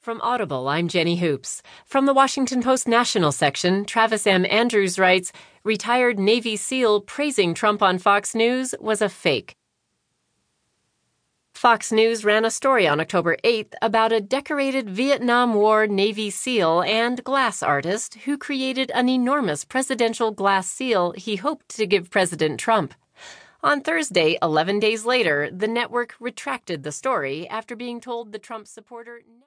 From Audible, I'm Jenny Hoops. From the Washington Post National section, Travis M. Andrews writes Retired Navy SEAL praising Trump on Fox News was a fake. Fox News ran a story on October 8th about a decorated Vietnam War Navy SEAL and glass artist who created an enormous presidential glass seal he hoped to give President Trump. On Thursday, 11 days later, the network retracted the story after being told the Trump supporter.